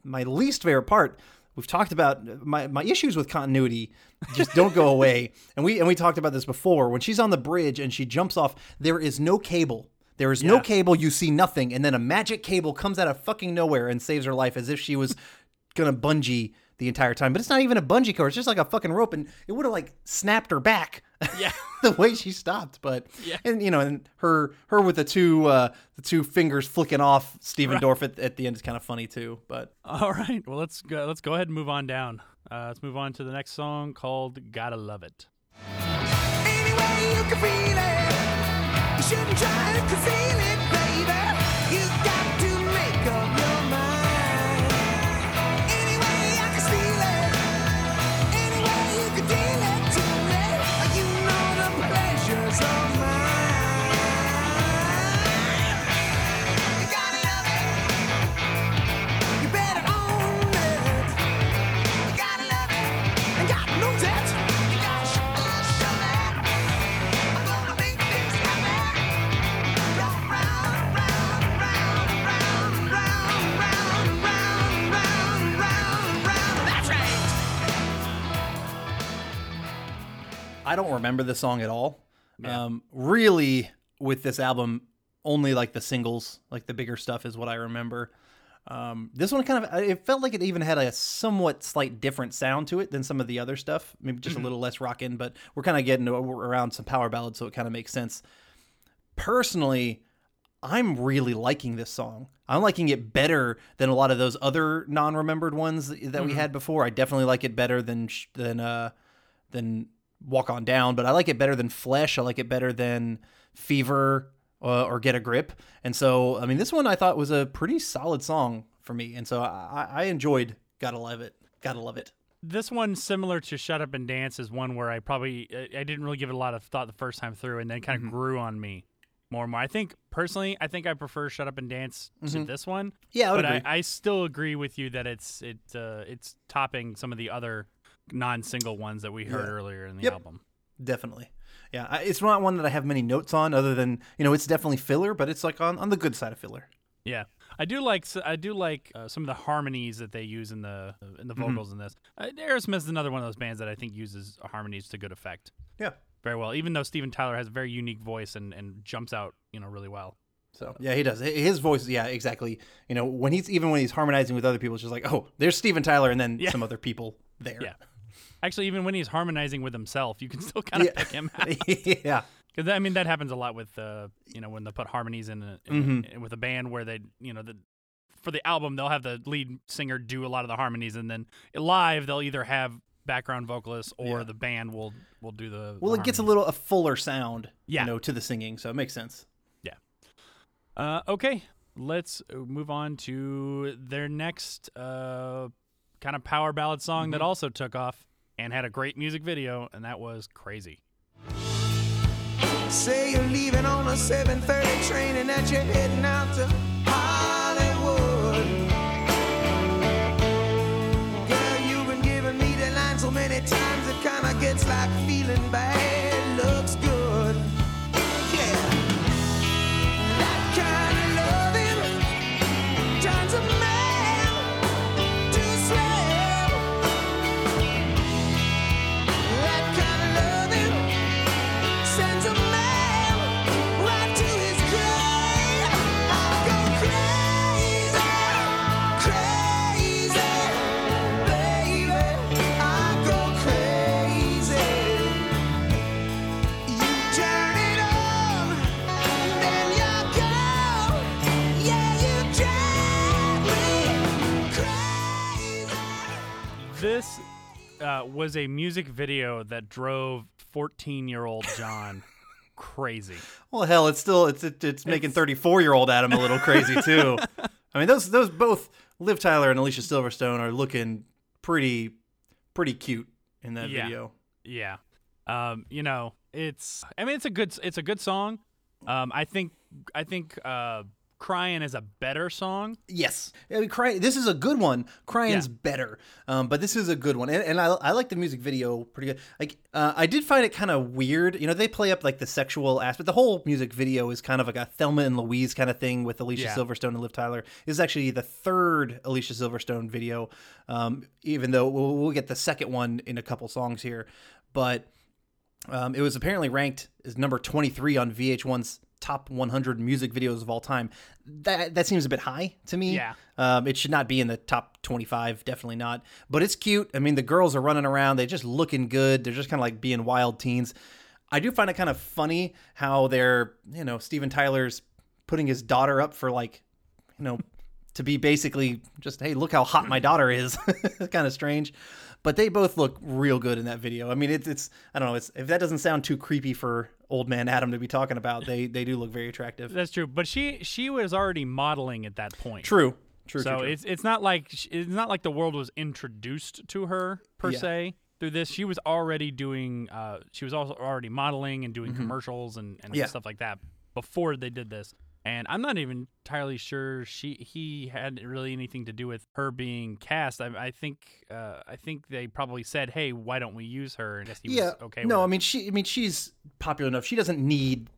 my least favorite part. We've talked about my, my issues with continuity just don't go away. [LAUGHS] And we and we talked about this before. When she's on the bridge and she jumps off, there is no cable. There is no cable, you see nothing, and then a magic cable comes out of fucking nowhere and saves her life as if she was [LAUGHS] gonna bungee the entire time. But it's not even a bungee cord, it's just like a fucking rope, and it would have like snapped her back. Yeah. [LAUGHS] the way she stopped. But Yeah. and you know, and her her with the two uh the two fingers flicking off Stephen Dorff at, at the end is kind of funny too. But All right. Well, let's go. Let's go ahead and move on down. Uh, let's move on to the next song called "Gotta Love It." Any remember the song at all. Um, really, with this album, only like the singles, like the bigger stuff, is what I remember. Um, this one kind of it felt like it even had a somewhat slight different sound to it than some of the other stuff. Maybe just a little less rockin', but we're kind of getting around some power ballads, so it kind of makes sense. Personally, I'm really liking this song. I'm liking it better than a lot of those other non-remembered ones that we had before. I definitely like it better than than uh than Walk On Down, but I like it better than Flesh. I like it better than Fever uh, or Get a Grip. And so, I mean, this one I thought was a pretty solid song for me, and so I, I enjoyed. Gotta love it. Gotta love it. This one, similar to "Shut Up and Dance," is one where I probably I didn't really give it a lot of thought the first time through, and then kind of grew on me more and more. I think personally, I think I prefer "Shut Up and Dance" to this one. Yeah, I but. I, I still agree with you that it's it uh, it's topping some of the other non-single ones that we heard Yeah. earlier in the Yep. album. Definitely. Yeah, I- it's not one that I have many notes on, other than you know, it's definitely filler, but it's like on, on the good side of filler. Yeah, I do like I do like uh, some of the harmonies that they use in the in the Mm-hmm. vocals in this. Uh, Aerosmith is another one of those bands that I think uses harmonies to good effect Yeah. very well. Even though Steven Tyler has a very unique voice and, and jumps out, you know, really well. So yeah, he does. His voice, yeah, exactly. You know, when he's even when he's harmonizing with other people, it's just like, oh, there's Steven Tyler, and then Yeah. some other people there. Yeah. Actually, even when he's harmonizing with himself, you can [LAUGHS] still kind of Yeah. pick him [LAUGHS] out. yeah. [LAUGHS] Because I mean, that happens a lot with uh, you know, when they put harmonies in, a, in Mm-hmm. in- with a band where they, you know, the for the album they'll have the lead singer do a lot of the harmonies, and then live they'll either have background vocalists or Yeah. the band will will do the. Well, the it gets a little a fuller sound, Yeah. you know, to the singing, so it makes sense. Yeah. Uh, okay, let's uh, move on to their next uh, kind of power ballad song Mm-hmm. that also took off and had a great music video, and that was "Crazy." Say you're leaving on a 7:30 train and that you're heading out to Hollywood. Girl, you've been giving me the line so many times it kinda gets like feeling bad uh, was a music video that drove 14-year-old John [LAUGHS] crazy. Well, hell, it's still it's it, it's making thirty four year old Adam a little crazy [LAUGHS] too. I mean, those those both Liv Tyler and Alicia Silverstone are looking pretty pretty cute in that Yeah. video. Yeah. Um, you know, it's I mean it's a good it's a good song. Um, I think I think uh, Crying is a better song. Yes, I mean, cry. This is a good one. Crying's Yeah. better, um, but this is a good one, and, and I, I like the music video pretty good. Like, uh, I did find it kind of weird. You know, they play up like the sexual aspect. The whole music video is kind of like a Thelma and Louise kind of thing with Alicia Yeah. Silverstone and Liv Tyler. This is actually the third Alicia Silverstone video, um, even though we'll, we'll get the second one in a couple songs here, but. Um, it was apparently ranked as number 23 on VH1's top 100 music videos of all time. That that seems a bit high to me. Yeah. Um, it should not be in the top 25, definitely not. But it's cute. I mean, the girls are running around. They're just looking good. They're just kind of like being wild teens. I do find it kind of funny how they're, you know, Steven Tyler's putting his daughter up for like, you know, to be basically just, hey, look how hot my daughter is. [LAUGHS] it's kind of strange. But they both look real good in that video. I mean, it's, it's I don't know, it's, if that doesn't sound too creepy for old man Adam to be talking about, they they do look very attractive. That's true. But she she was already modeling at that point. True. True. so true, true. it's it's not like it's not like the world was introduced to her per Yeah. se through this. She was already doing. Uh, she was also already modeling and doing commercials and, and Mm-hmm. Yeah. stuff like that before they did this. And I'm not even entirely sure she he had really anything to do with her being cast. I, I think uh, I think they probably said, "Hey, why don't we use her?" And I guess he yeah. was okay. no, with I mean she. I mean she's popular enough. She doesn't need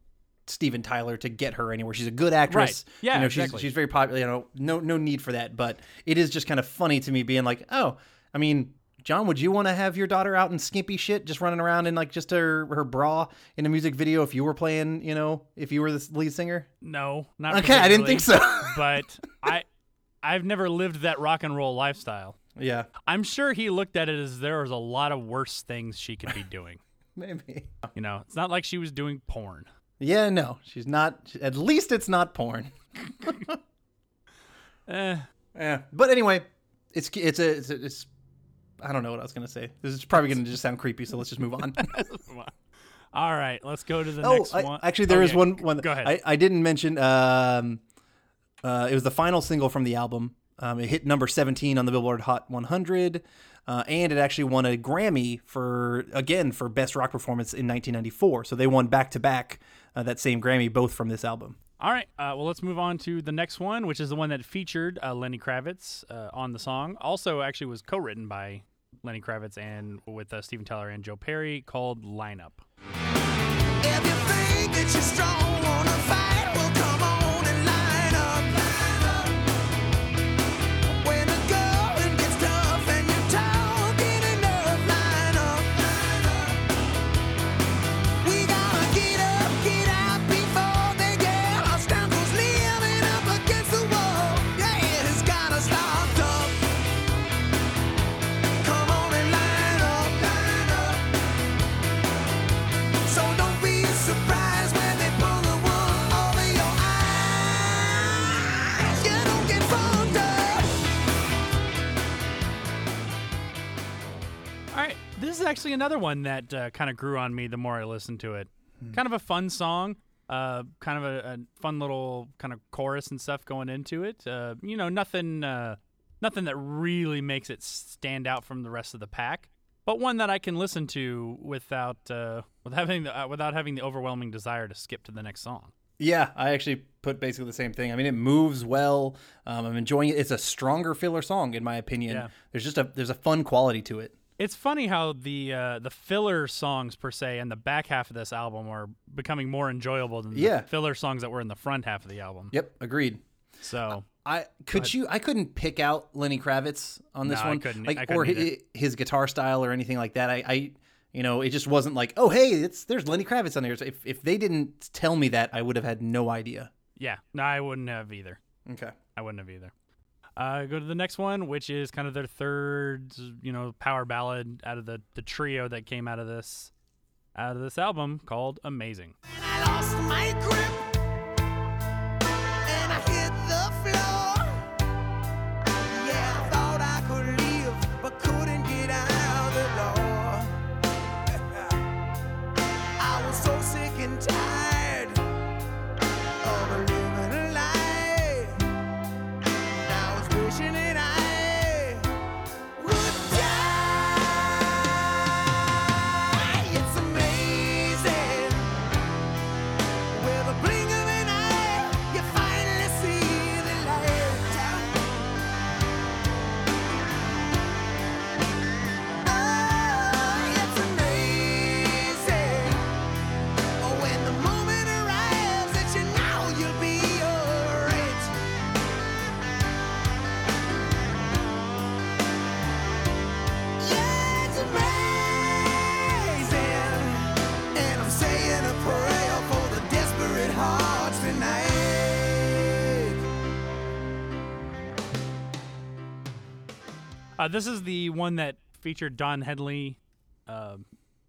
Steven Tyler to get her anywhere. She's a good actress. Right. Yeah, You know, she's exactly. she's very popular. You know, no no need for that. But it is just kind of funny to me being like, oh, I mean. John, would you want to have your daughter out in skimpy shit, just running around in like just her her bra in a music video? If you were playing, you know, if you were the lead singer, no, not Okay, I didn't think so. [LAUGHS] but I I've never lived that rock and roll lifestyle. yeah, I'm sure he looked at it as there was a lot of worse things she could be doing. [LAUGHS] maybe. You know, it's not like she was doing porn. Yeah, no, she's not. At least it's not porn. [LAUGHS] Eh, Yeah, but anyway, it's it's a it's, a, it's I don't know what I was gonna say. This is probably gonna just sound creepy, so let's just move on. [LAUGHS] all right, let's go to the oh, next I- one. actually, there Oh, is yeah, one one. Go ahead. I, I didn't mention. Um, uh, it was the final single from the album. Um, it hit number 17 on the Billboard Hot 100, uh, and it actually won a Grammy for again for best rock performance in 1994. So they won back to back that same Grammy, both from this album. All right, uh, well, let's move on to the next one, which is the one that featured uh, Lenny Kravitz uh, on the song. Also, actually, was co-written by Lenny Kravitz and with uh, Steven Tyler and Joe Perry, called "Lineup." If actually another one that uh, kind of grew on me the more I listened to it. Kind of a fun song, uh, kind of a, a fun little kind of chorus and stuff going into it. Uh, you know, nothing, uh, nothing that really makes it stand out from the rest of the pack, but one that I can listen to without uh, with having the, uh, without having the overwhelming desire to skip to the next song. Yeah, I actually put basically the same thing. I mean, it moves well. Um, I'm enjoying it. It's a stronger filler song, in my opinion. Yeah. There's just a there's a fun quality to it. It's funny how the uh, the filler songs per se and the back half of this album are becoming more enjoyable than Yeah. the filler songs that were in the front half of the album. Yep, agreed. So I could you I couldn't pick out Lenny Kravitz on this No, one, couldn't- like I couldn't or his, his guitar style or anything like that. I, I you know it just wasn't like oh hey it's there's Lenny Kravitz on here. So if if they didn't tell me that, I would have had no idea. yeah, no, I wouldn't have either. Okay. I wouldn't have either. Uh, go to the next one, which is kind of their third, you know, power ballad out of the, the trio that came out of this out of this album called "Amazing." Uh, this is the one that featured Don Henley um,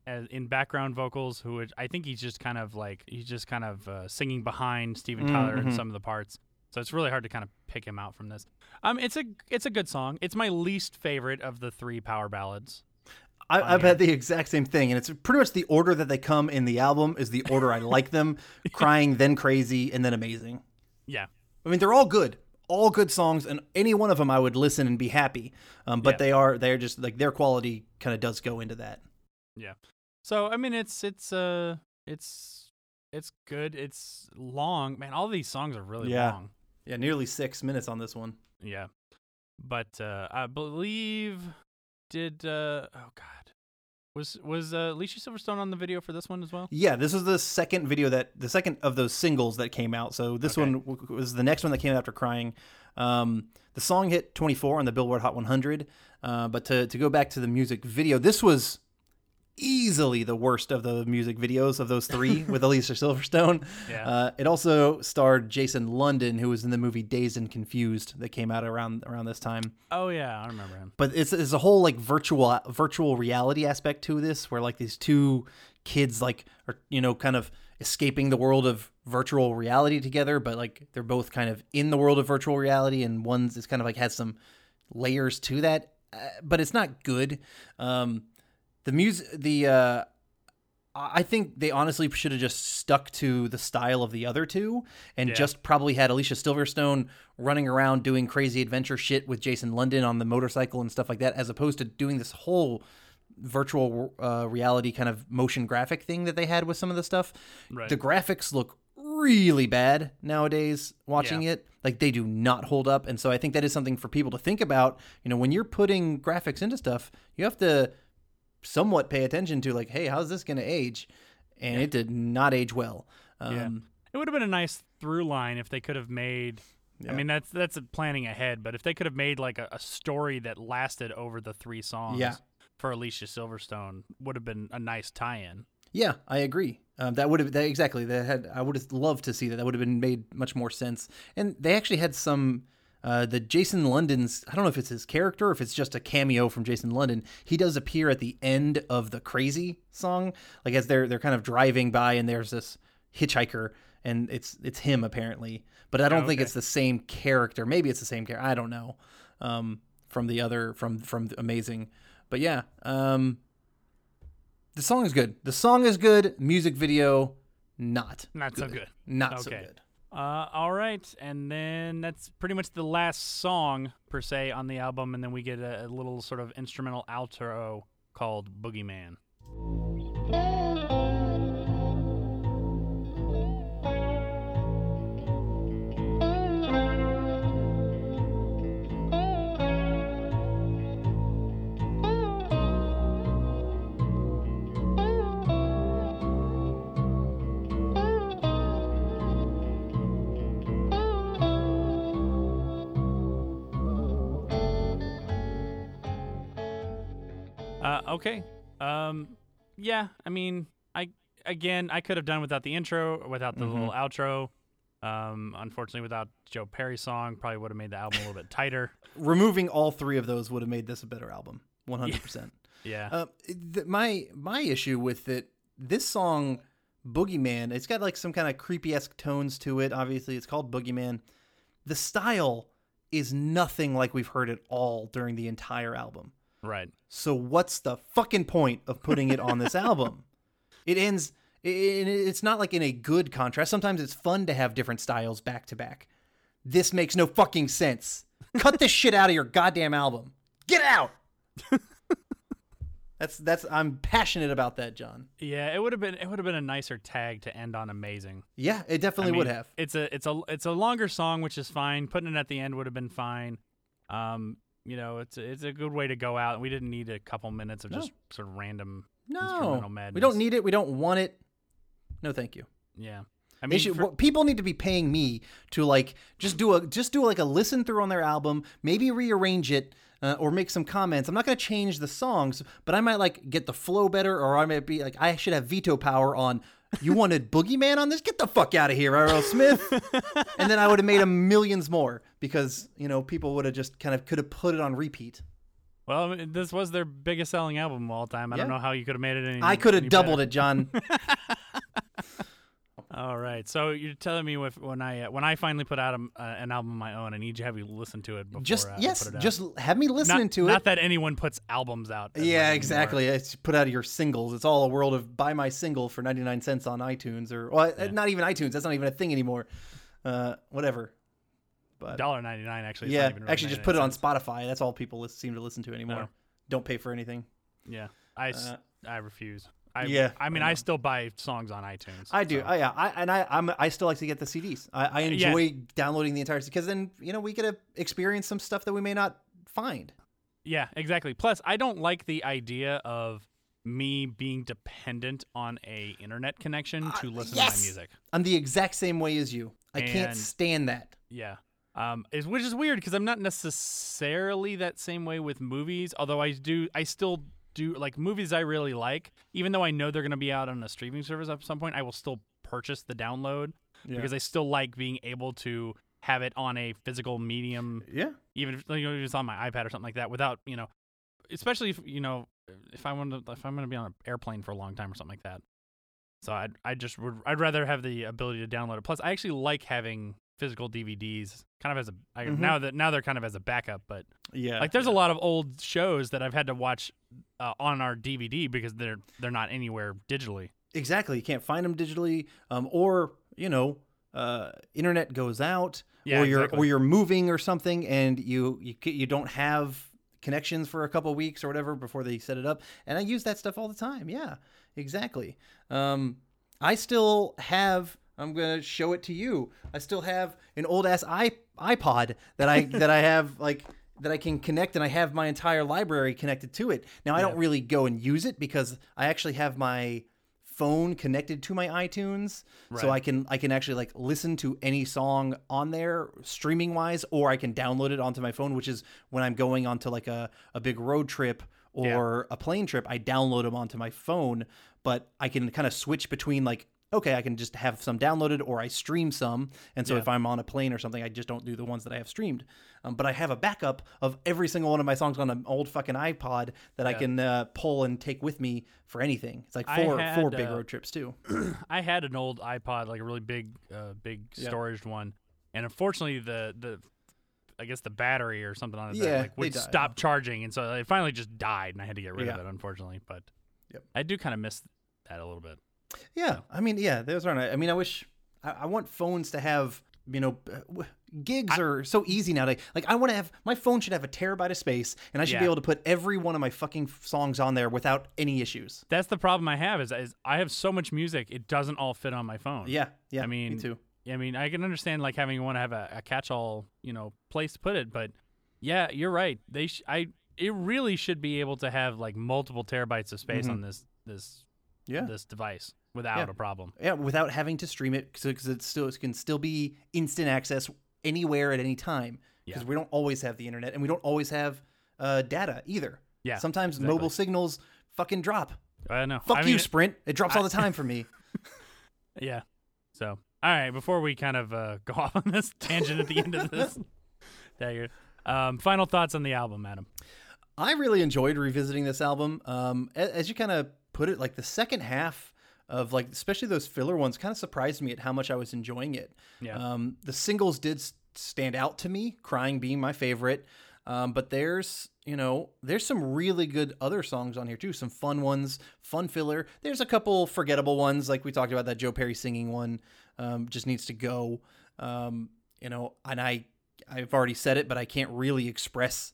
as, in background vocals, who would, I think he's just kind of like he's just kind of uh, singing behind Steven Tyler in some of the parts. So it's really hard to kind of pick him out from this. Um, it's a it's a good song. It's my least favorite of the three power ballads. I, I've had the exact same thing, and it's pretty much the order that they come in the album is the order I like them: [LAUGHS] crying, then crazy, and then amazing. Yeah, I mean, they're all good, all good songs, and any one of them I would listen and be happy. Um, but Yeah. they are they're just like their quality kind of does go into that. yeah. So I mean, it's it's uh it's it's good. It's long, man. All these songs are really Yeah. long. Yeah, nearly six minutes on this one. Yeah. But uh, I believe did uh, oh god. Was was uh, Alicia Silverstone on the video for this one as well? Yeah, this is the second video that the second of those singles that came out. So this Okay. one w- was the next one that came out after crying. Um, the song hit 24 on the Billboard Hot 100. Uh, but to to go back to the music video, this was easily the worst of the music videos of those three [LAUGHS] with Alicia Silverstone. Yeah. Uh, it also starred Jason London, who was in the movie Dazed and Confused that came out around around this time. Oh yeah, I remember him. But it's it's a whole like virtual virtual reality aspect to this, where like these two kids like are you know kind of escaping the world of virtual reality together, but like they're both kind of in the world of virtual reality, and one's is kind of like has some layers to that, uh, but it's not good. Um, the music, the uh, I think they honestly should have just stuck to the style of the other two and Yeah. just probably had Alicia Silverstone running around doing crazy adventure shit with Jason London on the motorcycle and stuff like that, as opposed to doing this whole virtual uh, reality kind of motion graphic thing that they had with some of the stuff. Right. The graphics look really bad nowadays watching Yeah. it. Like they do not hold up. And so I think that is something for people to think about. You know, when you're putting graphics into stuff, you have to somewhat pay attention to like, hey, how's this going to age? And it did not age well. Um, Yeah. It would have been a nice through line if they could have made. I mean, that's that's planning ahead, but if they could have made like a, a story that lasted over the three songs Yeah. for Alicia Silverstone, would have been a nice tie-in. Yeah, I agree. Um, that would have that, exactly. That had I would have loved to see that. That would have been made much more sense. And they actually had some. Uh, the Jason London's. I don't know if it's his character or if it's just a cameo from Jason London. He does appear at the end of the Crazy song, like as they're they're kind of driving by and there's this hitchhiker and it's it's him apparently. But I don't think okay. it's the same character. Maybe it's the same character. I don't know. Um, from the other from from Amazing, but yeah. Um, the song is good. The song is good. Music video, not Not so good. Not so good. Uh, all right, and then that's pretty much the last song per se on the album, and then we get a, a little sort of instrumental outro called Boogeyman. Okay. Um, yeah. I mean, I again, I could have done without the intro, without the little outro. Um, unfortunately, without Joe Perry's song, probably would have made the album a little bit tighter. [LAUGHS] Removing all three of those would have made this a better album. One hundred percent. [LAUGHS] Yeah. Uh, th- my my issue with it, this song, Boogeyman, it's got like some kind of creepy esque tones to it. Obviously, it's called Boogeyman. The style is nothing like we've heard it all during the entire album. Right. So what's the fucking point of putting it on this album? It ends. It's not like in a good contrast. Sometimes it's fun to have different styles back to back. This makes no fucking sense. Cut this shit out of your goddamn album. Get out. that's that's. I'm passionate about that, John. Yeah. It would have been it would have been a nicer tag to end on amazing. Yeah, it definitely I would mean, have. It's a it's a it's a longer song, which is fine. Putting it at the end would have been fine. Um, you know, it's a, it's a good way to go out. We didn't need a couple minutes of No. just sort of random No, we don't need it. We don't want it. No, thank you. Yeah, I mean, should, for- people need to be paying me to like just do a just do like a listen through on their album, maybe rearrange it uh, or make some comments. I'm not going to change the songs, but I might like get the flow better, or I might be like I should have veto power on. You wanted Boogeyman on this? Get the fuck out of here, Aerosmith. [LAUGHS] and then I would have made a millions more because you know people would have just kind of could have put it on repeat. Well, this was their biggest selling album of all time. I don't know how you could have made it any. I could have doubled better. it, John. [LAUGHS] All right, so you're telling me if when I uh, when I finally put out a, uh, an album of my own, I need you to have you listen to it before just uh, yes, put it out. just have me listening not, to Not it. Not that anyone puts albums out. yeah, anymore. exactly. It's put out of your singles. It's all a world of buy my single for 99 cents on iTunes or well, uh, not even iTunes. That's not even a thing anymore. Uh, whatever. But Dollar ninety nine actually. Yeah, actually just put it on. Spotify. That's all people seem to listen to anymore. No. Don't pay for anything. Yeah, I Uh, I refuse. I, yeah, I mean, I I, still buy songs on iTunes. I do. so- I, yeah, I, and I, I'm, I still like to get the CDs. I, I Yeah. enjoy downloading the entire because then you know we get to experience some stuff that we may not find. Yeah, exactly. Plus, I don't like the idea of me being dependent on a internet connection to listen to Uh, yes! my music. I'm the exact same way as you. I can't stand that. Yeah. Um, is which is weird because I'm not necessarily that same way with movies. Although I do, I still do like movies I really like. Even though I know they're going to be out on a streaming service at some point, I will still purchase the download because I still like being able to have it on a physical medium, Yeah. even if you know, it's on my iPad or something like that, without you know, especially if you know, if I want to, if I'm going to be on an airplane for a long time or something like that. So I I just would I'd rather have the ability to download it. Plus, I actually like having physical DVDs, kind of as a I, Mhm. now that now they're kind of as a backup. But Yeah. like, there's a lot of old shows that I've had to watch uh, on our DVD because they're they're not anywhere digitally. Exactly. You can't find them digitally, um, or you know, uh, internet goes out, Yeah, or you're exactly. or you're moving or something, and you you you don't have connections for a couple weeks or whatever before they set it up. And I use that stuff all the time. Yeah, exactly. Um, I still have. I'm gonna show it to you. I still have an old ass i iPod that I [LAUGHS] that I have like that I can connect, and I have my entire library connected to it. Now I don't really go and use it because I actually have my phone connected to my iTunes, so I can I can actually like listen to any song on there streaming wise, or I can download it onto my phone, which is when I'm going onto like a, a big road trip or a plane trip, I download them onto my phone, but I can kind of switch between like okay, I can just have some downloaded or I stream some. And so Yeah. if I'm on a plane or something, I just don't do the ones that I have streamed. Um, but I have a backup of every single one of my songs on an old fucking iPod that I can uh, pull and take with me for anything. It's like four had, four big uh, road trips too. [CLEARS THROAT] I had an old iPod, like a really big, uh, big Yeah. storage one, and unfortunately the the I guess the battery or something on it Yeah, like, would stop charging, and so it finally just died, and I had to get rid Yeah. of it, unfortunately. But Yep. I do kind of miss that a little bit. Yeah, I mean, yeah, those aren't. I mean, I wish I, I want phones to have. You know, uh, gigs are so easy nowadays. Like, I want to have my phone should have a terabyte of space, and I should be able to put every one of my fucking songs on there without any issues. That's the problem I have is, is I have so much music, it doesn't all fit on my phone. Yeah, yeah. I mean, me too. Yeah. I mean, I can understand like having want to have a, a catch-all, you know, place to put it, but yeah, you're right. They, sh- I, it really should be able to have like multiple terabytes of space on this, this, Mm-hmm. Yeah. this device without Yeah. a problem. Yeah, without having to stream it because it still it can still be instant access anywhere at any time. Because Yeah. we don't always have the internet and we don't always have uh, data either. Yeah, Sometimes exactly. mobile signals fucking drop. I know. Fuck I you, Sprint. It drops all the time [LAUGHS] for me. Yeah. So, all right, before we kind of uh, [LAUGHS] go off on this tangent at the end of this, [LAUGHS] dagger. Um, final thoughts on the album, Adam. I really enjoyed revisiting this album. Um, a- as you kind of put it, like the second half of like, especially those filler ones, kind of surprised me at how much I was enjoying it. Yeah. Um, the singles did stand out to me, "Crying" being my favorite. Um, but there's, you know, there's some really good other songs on here too. Some fun ones, fun filler. There's a couple forgettable ones, like we talked about that Joe Perry singing one. Um, just needs to go. Um, you know, and I, I've already said it, but I can't really express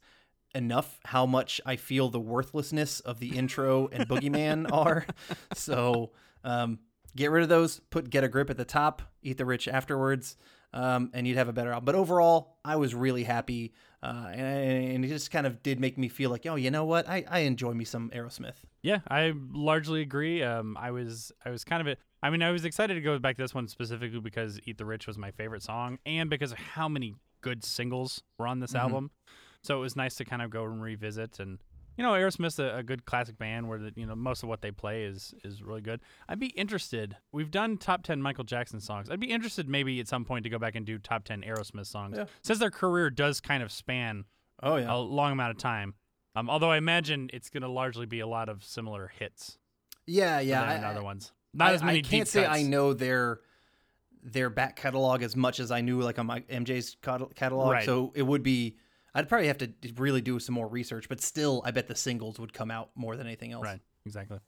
enough how much I feel the worthlessness of the intro and Boogeyman [LAUGHS] are. So um, get rid of those. Put Get a Grip at the top. Eat the Rich afterwards. Um, and you'd have a better album. But overall, I was really happy, uh, and, and it just kind of did make me feel like, oh, you know what? I, I enjoy me some Aerosmith. Yeah, I largely agree. Um, I was I was kind of a, I mean, I was excited to go back to this one specifically because "Eat the Rich" was my favorite song, and because of how many good singles were on this Mm-hmm. album. So it was nice to kind of go and revisit. And you know, Aerosmith's a, a good classic band where the, you know most of what they play is is really good. I'd be interested. We've done top ten Michael Jackson songs. I'd be interested maybe at some point to go back and do top ten Aerosmith songs Yeah. since their career does kind of span Oh, yeah. a long amount of time. Um, although I imagine it's going to largely be a lot of similar hits Yeah, yeah. I- other ones. Not I, as many I can't say I know their their back catalog as much as I knew like on my MJ's catalog. Right. So it would be I'd probably have to really do some more research, but still I bet the singles would come out more than anything else. Right, exactly.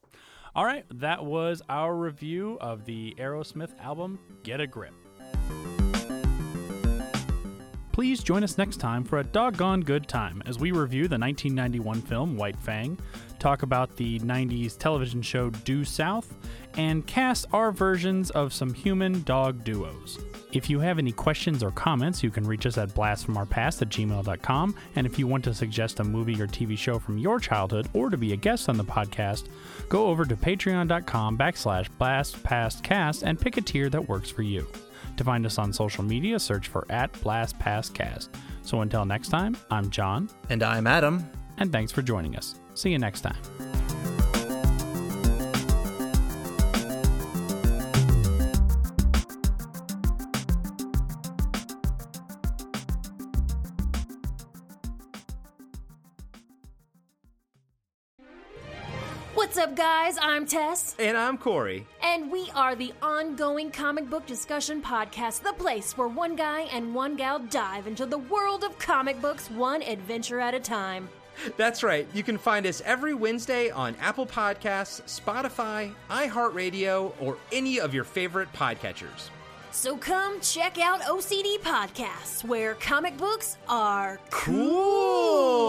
All right, that was our review of the Aerosmith album Get a Grip. Please join us next time for a doggone good time as we review the 1991 film White Fang, talk about the 90s television show Due South, and cast our versions of some human dog duos. If you have any questions or comments, you can reach us at blastfromourpast at gmail.com. And if you want to suggest a movie or TV show from your childhood or to be a guest on the podcast, go over to patreon.com backslash blastpastcast and pick a tier that works for you. To find us on social media, search for at Blast Past Cast. So until next time, I'm John, And I'm Adam. and thanks for joining us. See you next time. What's up, guys? I'm Tess, And I'm Corey. and we are the ongoing comic book discussion podcast, the place where one guy and one gal dive into the world of comic books one adventure at a time. That's right. You can find us every Wednesday on Apple Podcasts, Spotify, iHeartRadio, or any of your favorite podcatchers. So come check out OCD Podcasts, where comic books are Cool.